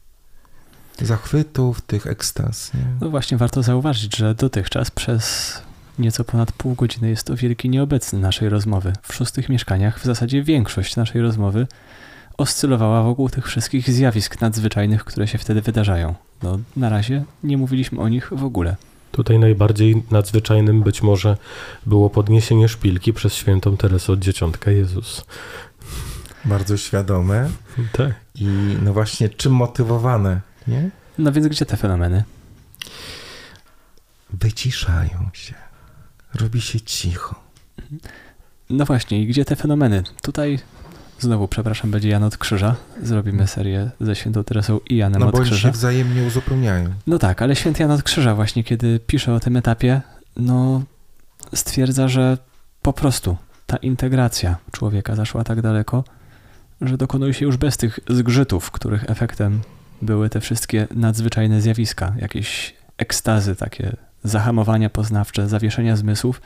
Speaker 3: zachwytów, tych ekstaz. Nie?
Speaker 1: No właśnie, warto zauważyć, że dotychczas przez nieco ponad pół godziny jest to wielki nieobecny naszej rozmowy. W szóstych mieszkaniach w zasadzie większość naszej rozmowy oscylowała wokół tych wszystkich zjawisk nadzwyczajnych, które się wtedy wydarzają. No, na razie nie mówiliśmy o nich w ogóle.
Speaker 2: Tutaj najbardziej nadzwyczajnym być może było podniesienie szpilki przez świętą Teresę od Dzieciątka Jezus.
Speaker 3: Bardzo świadome.
Speaker 2: Tak.
Speaker 3: I no właśnie, czym motywowane, nie?
Speaker 1: No więc gdzie te fenomeny?
Speaker 3: Wyciszają się. Robi się cicho.
Speaker 1: No właśnie, i gdzie te fenomeny? Tutaj Znowu, przepraszam, będzie Jan od Krzyża. Zrobimy serię ze świętą Teresą i Janem
Speaker 3: no,
Speaker 1: od Krzyża.
Speaker 3: No bo się wzajemnie uzupełniają.
Speaker 1: No tak, ale święty Jan od Krzyża właśnie, kiedy pisze o tym etapie, no stwierdza, że po prostu ta integracja człowieka zaszła tak daleko, że dokonuje się już bez tych zgrzytów, których efektem były te wszystkie nadzwyczajne zjawiska, jakieś ekstazy, takie zahamowania poznawcze, zawieszenia zmysłów.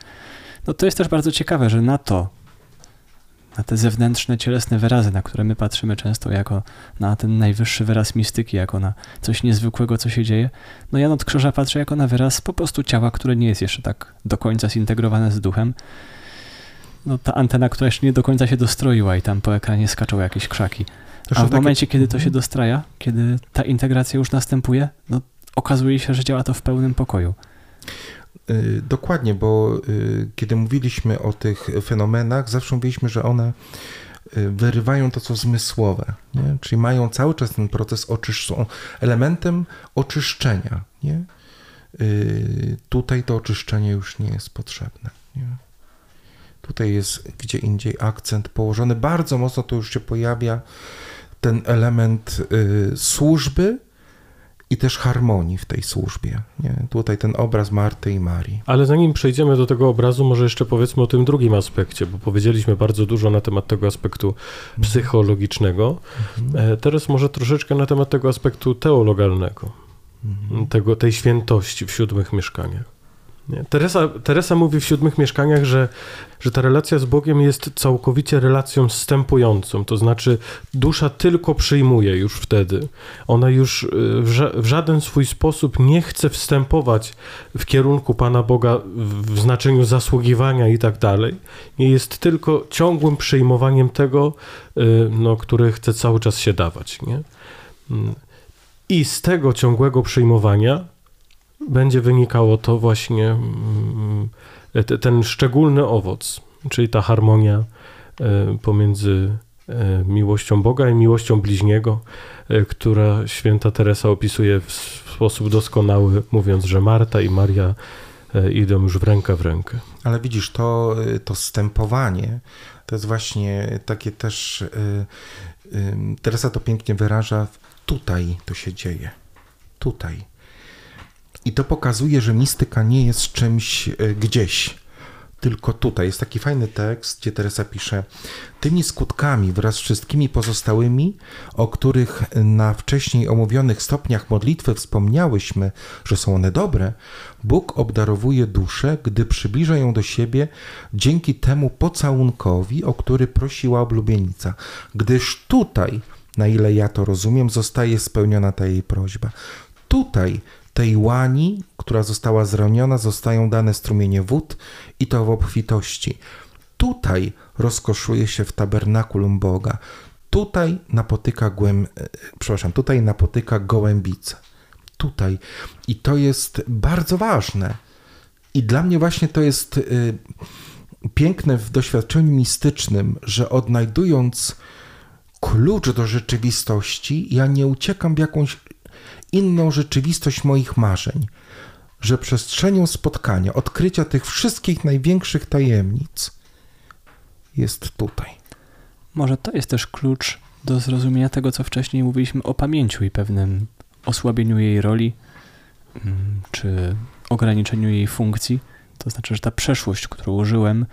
Speaker 1: No to jest też bardzo ciekawe, że na to na te zewnętrzne, cielesne wyrazy, na które my patrzymy często jako na ten najwyższy wyraz mistyki, jako na coś niezwykłego, co się dzieje, no Jan od Krzyża patrzy jako na wyraz po prostu ciała, które nie jest jeszcze tak do końca zintegrowane z duchem. No ta antena, która jeszcze nie do końca się dostroiła i tam po ekranie skaczą jakieś krzaki. A w takie... momencie, kiedy to się dostraja, kiedy ta integracja już następuje, no okazuje się, że działa to w pełnym pokoju.
Speaker 3: Y, dokładnie, bo y, kiedy mówiliśmy o tych fenomenach, zawsze mówiliśmy, że one y, wyrywają to, co zmysłowe, nie? czyli mają cały czas ten proces oczyszczenia, są elementem oczyszczenia. Nie? Tutaj to oczyszczenie już nie jest potrzebne. Nie? Tutaj jest gdzie indziej akcent położony. Bardzo mocno to już się pojawia ten element służby, i też harmonii w tej służbie. Nie? Tutaj ten obraz Marty i Marii.
Speaker 2: Ale zanim przejdziemy do tego obrazu, może jeszcze powiedzmy o tym drugim aspekcie, bo powiedzieliśmy bardzo dużo na temat tego aspektu mhm. psychologicznego. Mhm. Teraz może troszeczkę na temat tego aspektu teologalnego, mhm. tego, tej świętości w siódmych mieszkaniach. Nie? Teresa, Teresa mówi w siódmych mieszkaniach, że, że ta relacja z Bogiem jest całkowicie relacją wstępującą, to znaczy dusza tylko przyjmuje już wtedy. Ona już y, w, ża w żaden swój sposób nie chce wstępować w kierunku Pana Boga w, znaczeniu zasługiwania i tak dalej. Nie jest tylko ciągłym przyjmowaniem tego, y, no, które chce cały czas się dawać. Nie? Mm. I z tego ciągłego przyjmowania będzie wynikało to właśnie mm, ten szczególny owoc, czyli ta harmonia e, pomiędzy e, miłością Boga i miłością bliźniego, e, która święta Teresa opisuje w sposób doskonały, mówiąc, że Marta i Maria idą już w rękę w rękę.
Speaker 3: Ale widzisz, to, to stępowanie to jest właśnie takie też. Teresa to pięknie wyraża. Tutaj to się dzieje. Tutaj i to pokazuje, że mistyka nie jest czymś e, gdzieś, tylko tutaj. Jest taki fajny tekst, gdzie Teresa pisze: Tymi skutkami wraz z wszystkimi pozostałymi, o których na wcześniej omówionych stopniach modlitwy wspomniałyśmy, że są one dobre, Bóg obdarowuje duszę, gdy przybliża ją do siebie dzięki temu pocałunkowi, o który prosiła oblubienica. Gdyż tutaj, na ile ja to rozumiem, zostaje spełniona ta jej prośba. Tutaj tej łani, która została zraniona, zostają dane strumienie wód i to w obfitości. Tutaj rozkoszuje się w tabernakulum Boga. Tutaj napotyka głęb... E, przepraszam, tutaj napotyka gołębice. Tutaj. I to jest bardzo ważne. I dla mnie właśnie to jest y, piękne w doświadczeniu mistycznym, że odnajdując klucz do rzeczywistości, ja nie uciekam w jakąś inną rzeczywistość moich marzeń, że przestrzenią spotkania, odkrycia tych wszystkich największych tajemnic jest tutaj.
Speaker 1: Może to jest też klucz do zrozumienia tego, co wcześniej mówiliśmy o pamięciu i pewnym osłabieniu jej roli, mm, czy ograniczeniu jej funkcji. To znaczy, że ta przeszłość, którą użyłem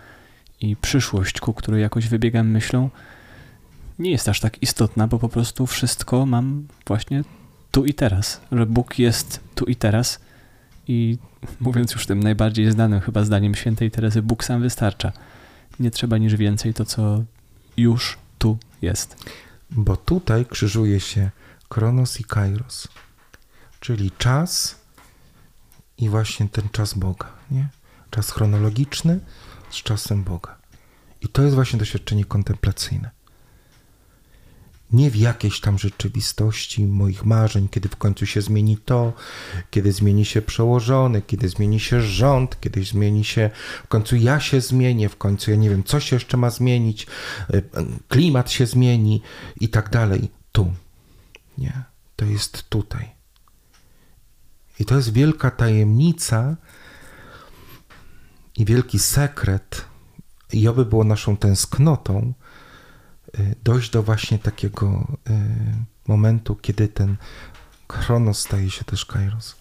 Speaker 1: i przyszłość, ku której jakoś wybiegam myślą, nie jest aż tak istotna, bo po prostu wszystko mam właśnie tu i teraz, że Bóg jest tu i teraz i mówiąc już tym najbardziej znanym chyba zdaniem świętej Terezy, Bóg sam wystarcza. Nie trzeba niż więcej to, co już tu jest.
Speaker 3: Bo tutaj krzyżuje się Kronos i Kairos, czyli czas i właśnie ten czas Boga, nie? Czas chronologiczny z czasem Boga. I to jest właśnie doświadczenie kontemplacyjne. Nie w jakiejś tam rzeczywistości moich marzeń, kiedy w końcu się zmieni to, kiedy zmieni się przełożony, kiedy zmieni się rząd, kiedy zmieni się, w końcu ja się zmienię, w końcu ja nie wiem, co się jeszcze ma zmienić, y, klimat się zmieni i tak dalej. Tu. Nie. To jest tutaj. I to jest wielka tajemnica i wielki sekret i oby było naszą tęsknotą dojść do właśnie takiego y, momentu, kiedy ten chronos staje się też kairos.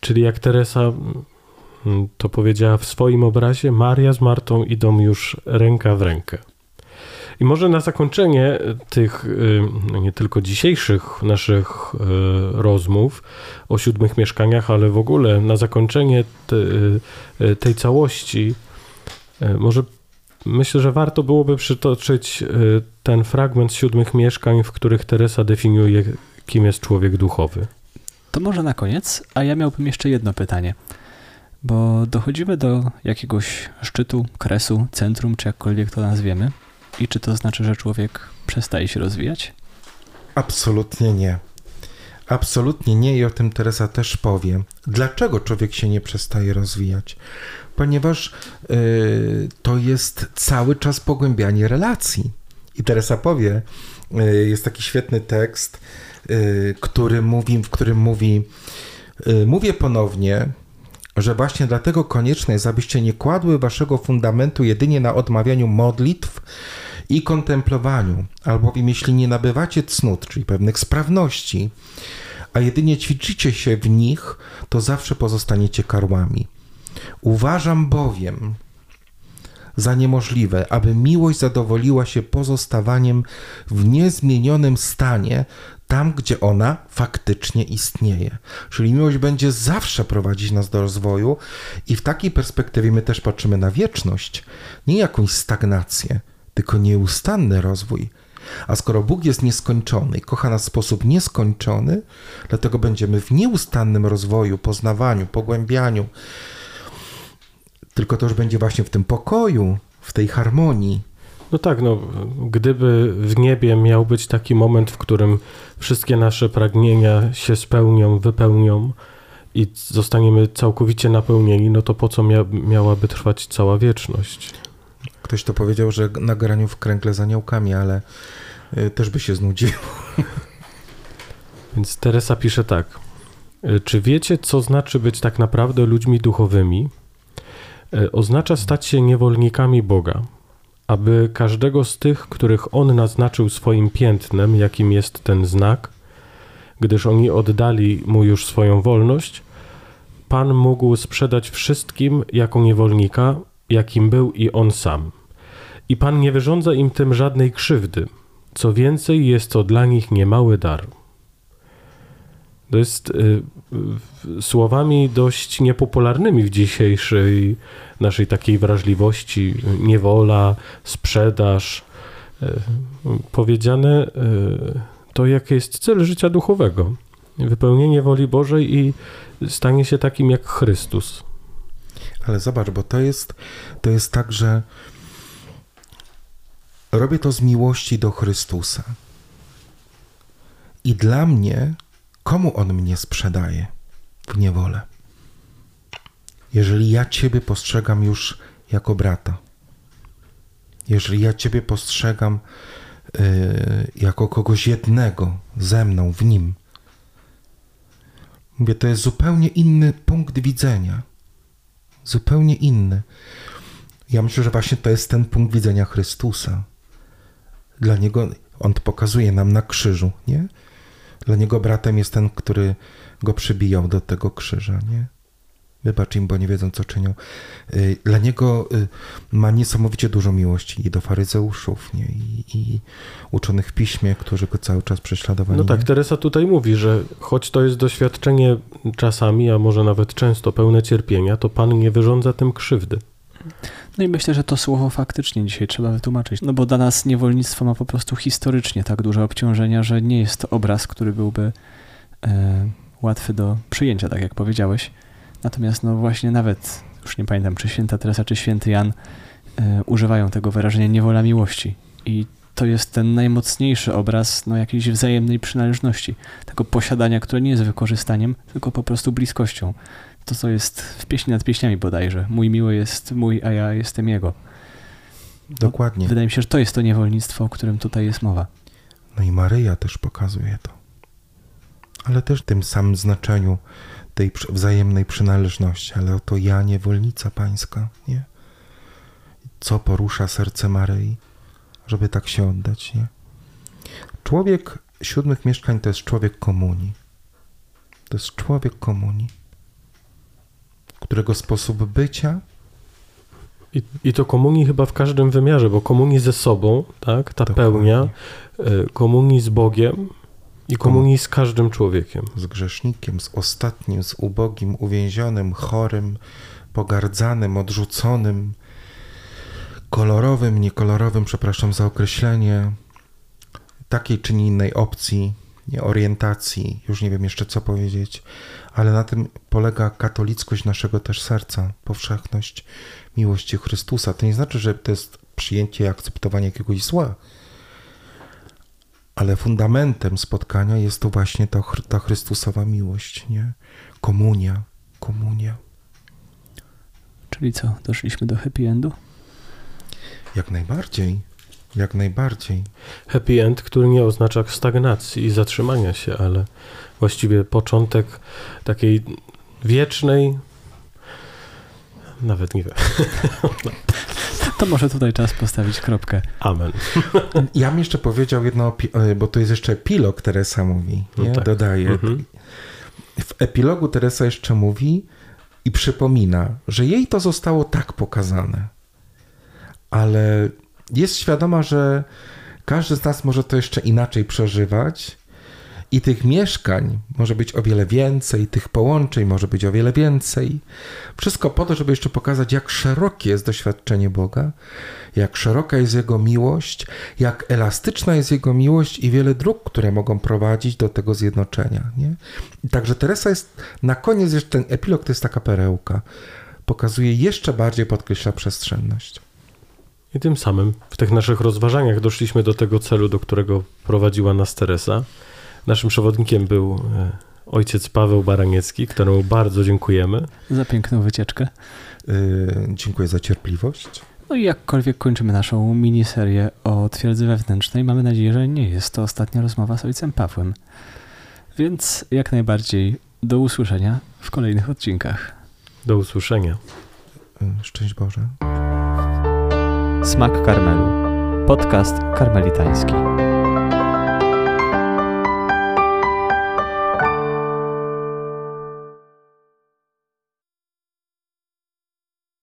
Speaker 2: Czyli jak Teresa mm, to powiedziała w swoim obrazie, Maria z Martą idą już ręka w rękę. I może na zakończenie tych y, no nie tylko dzisiejszych naszych rozmów o siódmych mieszkaniach, ale w ogóle na zakończenie te, tej całości może myślę, że warto byłoby przytoczyć e, ten fragment siódmych mieszkań, w których Teresa definiuje, kim jest człowiek duchowy.
Speaker 1: To może na koniec, a ja miałbym jeszcze jedno pytanie. Bo dochodzimy do jakiegoś szczytu, kresu, centrum, czy jakkolwiek to nazwiemy. I czy to znaczy, że człowiek przestaje się rozwijać?
Speaker 3: Absolutnie nie. Absolutnie nie i o tym Teresa też powie. Dlaczego człowiek się nie przestaje rozwijać? Ponieważ y, to jest cały czas pogłębianie relacji. I Teresa powie, y, jest taki świetny tekst, y, który mówi, w którym mówi, mówię ponownie, że właśnie dlatego konieczne jest, abyście nie kładły waszego fundamentu jedynie na odmawianiu modlitw i kontemplowaniu, albowiem jeśli nie nabywacie cnót, czyli pewnych sprawności, a jedynie ćwiczycie się w nich, to zawsze pozostaniecie karłami. Uważam bowiem za niemożliwe, aby miłość zadowoliła się pozostawaniem w niezmienionym stanie tam, gdzie ona faktycznie istnieje. Czyli miłość będzie zawsze prowadzić nas do rozwoju i w takiej perspektywie my też patrzymy na wieczność, nie jakąś stagnację, tylko nieustanny rozwój. A skoro Bóg jest nieskończony i kocha nas w sposób nieskończony, dlatego będziemy w nieustannym rozwoju, poznawaniu, pogłębianiu, tylko to już będzie właśnie w tym pokoju, w tej harmonii.
Speaker 2: No tak, no, gdyby w niebie miał być taki moment, w którym wszystkie nasze pragnienia się spełnią, wypełnią i zostaniemy całkowicie napełnieni, no to po co mia miałaby trwać cała wieczność?
Speaker 3: Ktoś to powiedział, że na graniu w kręgle z aniołkami, ale y, też by się znudził.
Speaker 2: Więc Teresa pisze tak. Y, czy wiecie, co znaczy być tak naprawdę ludźmi duchowymi? E, oznacza stać się niewolnikami Boga, aby każdego z tych, których On naznaczył swoim piętnem, jakim jest ten znak, gdyż oni oddali Mu już swoją wolność, Pan mógł sprzedać wszystkim jako niewolnika, jakim był i On sam. I Pan nie wyrządza im tym żadnej krzywdy. Co więcej, jest to dla nich niemały dar. To jest y, słowami dość niepopularnymi w dzisiejszej naszej takiej wrażliwości, niewola, sprzedaż, y, powiedziane y, to, jaki jest cel życia duchowego. Wypełnienie woli Bożej i stanie się takim jak Chrystus.
Speaker 3: Ale zobacz, bo to jest, to jest tak, że robię to z miłości do Chrystusa. I dla mnie Komu on mnie sprzedaje w niewolę? Jeżeli ja Ciebie postrzegam już jako brata, jeżeli ja Ciebie postrzegam yy, jako kogoś jednego ze mną, w nim, mówię, to jest zupełnie inny punkt widzenia. Zupełnie inny. Ja myślę, że właśnie to jest ten punkt widzenia Chrystusa. Dla Niego On pokazuje nam na krzyżu, nie? Dla niego bratem jest ten, który go przybijał do tego krzyża, nie? Wybacz im, bo nie wiedzą, co czynią. Y, Dla niego y, ma niesamowicie dużo miłości i do faryzeuszów, nie? I, i uczonych w piśmie, którzy go cały czas prześladowali.
Speaker 2: No tak,
Speaker 3: nie?
Speaker 2: Teresa tutaj mówi, że choć to jest doświadczenie czasami, a może nawet często pełne cierpienia, to Pan nie wyrządza tym krzywdy.
Speaker 1: No i myślę, że to słowo faktycznie dzisiaj trzeba wytłumaczyć. No bo dla nas niewolnictwo ma po prostu historycznie tak duże obciążenia, że nie jest to obraz, który byłby e, łatwy do przyjęcia, tak jak powiedziałeś. Natomiast no właśnie nawet, już nie pamiętam, czy święta Teresa, czy święty Jan e, używają tego wyrażenia niewola miłości. I to jest ten najmocniejszy obraz no, jakiejś wzajemnej przynależności, tego posiadania, które nie jest wykorzystaniem, tylko po prostu bliskością. To, co jest w pieśni nad pieśniami bodajże. Mój miły jest mój, a ja jestem jego.
Speaker 3: Dokładnie.
Speaker 1: Wydaje mi się, że to jest to niewolnictwo, o którym tutaj jest mowa.
Speaker 3: No i Maryja też pokazuje to. Ale też w tym samym znaczeniu tej wzajemnej przynależności. Ale oto ja, niewolnica pańska, nie? Co porusza serce Maryi, żeby tak się oddać, nie? Człowiek siódmych mieszkań to jest człowiek komunii. To jest człowiek komunii, którego sposób bycia
Speaker 2: I, I to komunii chyba w każdym wymiarze, bo komunii ze sobą, tak, ta
Speaker 3: Dokładnie.
Speaker 2: pełnia, y, komunii z Bogiem i komunii z każdym człowiekiem.
Speaker 3: z grzesznikiem, z ostatnim, z ubogim, uwięzionym, chorym, pogardzanym, odrzuconym, kolorowym, niekolorowym, przepraszam za określenie, takiej czy innej opcji, orientacji, już nie wiem jeszcze co powiedzieć, ale na tym polega katolickość naszego też serca, powszechność miłości Chrystusa. To nie znaczy, że to jest przyjęcie i akceptowanie jakiegoś zła, ale fundamentem spotkania jest to właśnie ta, ta Chrystusowa miłość, nie? Komunia, komunia.
Speaker 1: Czyli co, doszliśmy do happy endu?
Speaker 3: Jak najbardziej, jak najbardziej.
Speaker 2: Happy end, który nie oznacza stagnacji i zatrzymania się, ale właściwie początek takiej wiecznej, nawet nie wiem,
Speaker 1: To może tutaj czas postawić kropkę.
Speaker 2: amen.
Speaker 3: Ja bym jeszcze powiedział jedno, e, bo to jest jeszcze epilog, Teresa mówi,
Speaker 2: No
Speaker 3: nie?
Speaker 2: tak.
Speaker 3: Dodaje.
Speaker 2: Mhm.
Speaker 3: W epilogu Teresa jeszcze mówi i przypomina, że jej to zostało tak pokazane, ale jest świadoma, że każdy z nas może to jeszcze inaczej przeżywać i tych mieszkań może być o wiele więcej, tych połączeń może być o wiele więcej. Wszystko po to, żeby jeszcze pokazać, jak szerokie jest doświadczenie Boga, jak szeroka jest Jego miłość, jak elastyczna jest Jego miłość i wiele dróg, które mogą prowadzić do tego zjednoczenia. Nie? Także Teresa jest, na koniec jeszcze ten epilog to jest taka perełka. Pokazuje jeszcze bardziej, podkreśla przestrzenność.
Speaker 2: I tym samym w tych naszych rozważaniach doszliśmy do tego celu, do którego prowadziła nas Teresa. Naszym przewodnikiem był e, ojciec Paweł Baraniecki, któremu bardzo dziękujemy.
Speaker 1: Za piękną wycieczkę.
Speaker 3: Yy, dziękuję za cierpliwość.
Speaker 1: No i jakkolwiek kończymy naszą miniserię o twierdzy wewnętrznej, mamy nadzieję, że nie jest to ostatnia rozmowa z ojcem Pawłem. Więc jak najbardziej do usłyszenia w kolejnych odcinkach.
Speaker 2: Do usłyszenia.
Speaker 3: Yy, szczęść Boże.
Speaker 1: Smak Karmelu. Podcast karmelitański.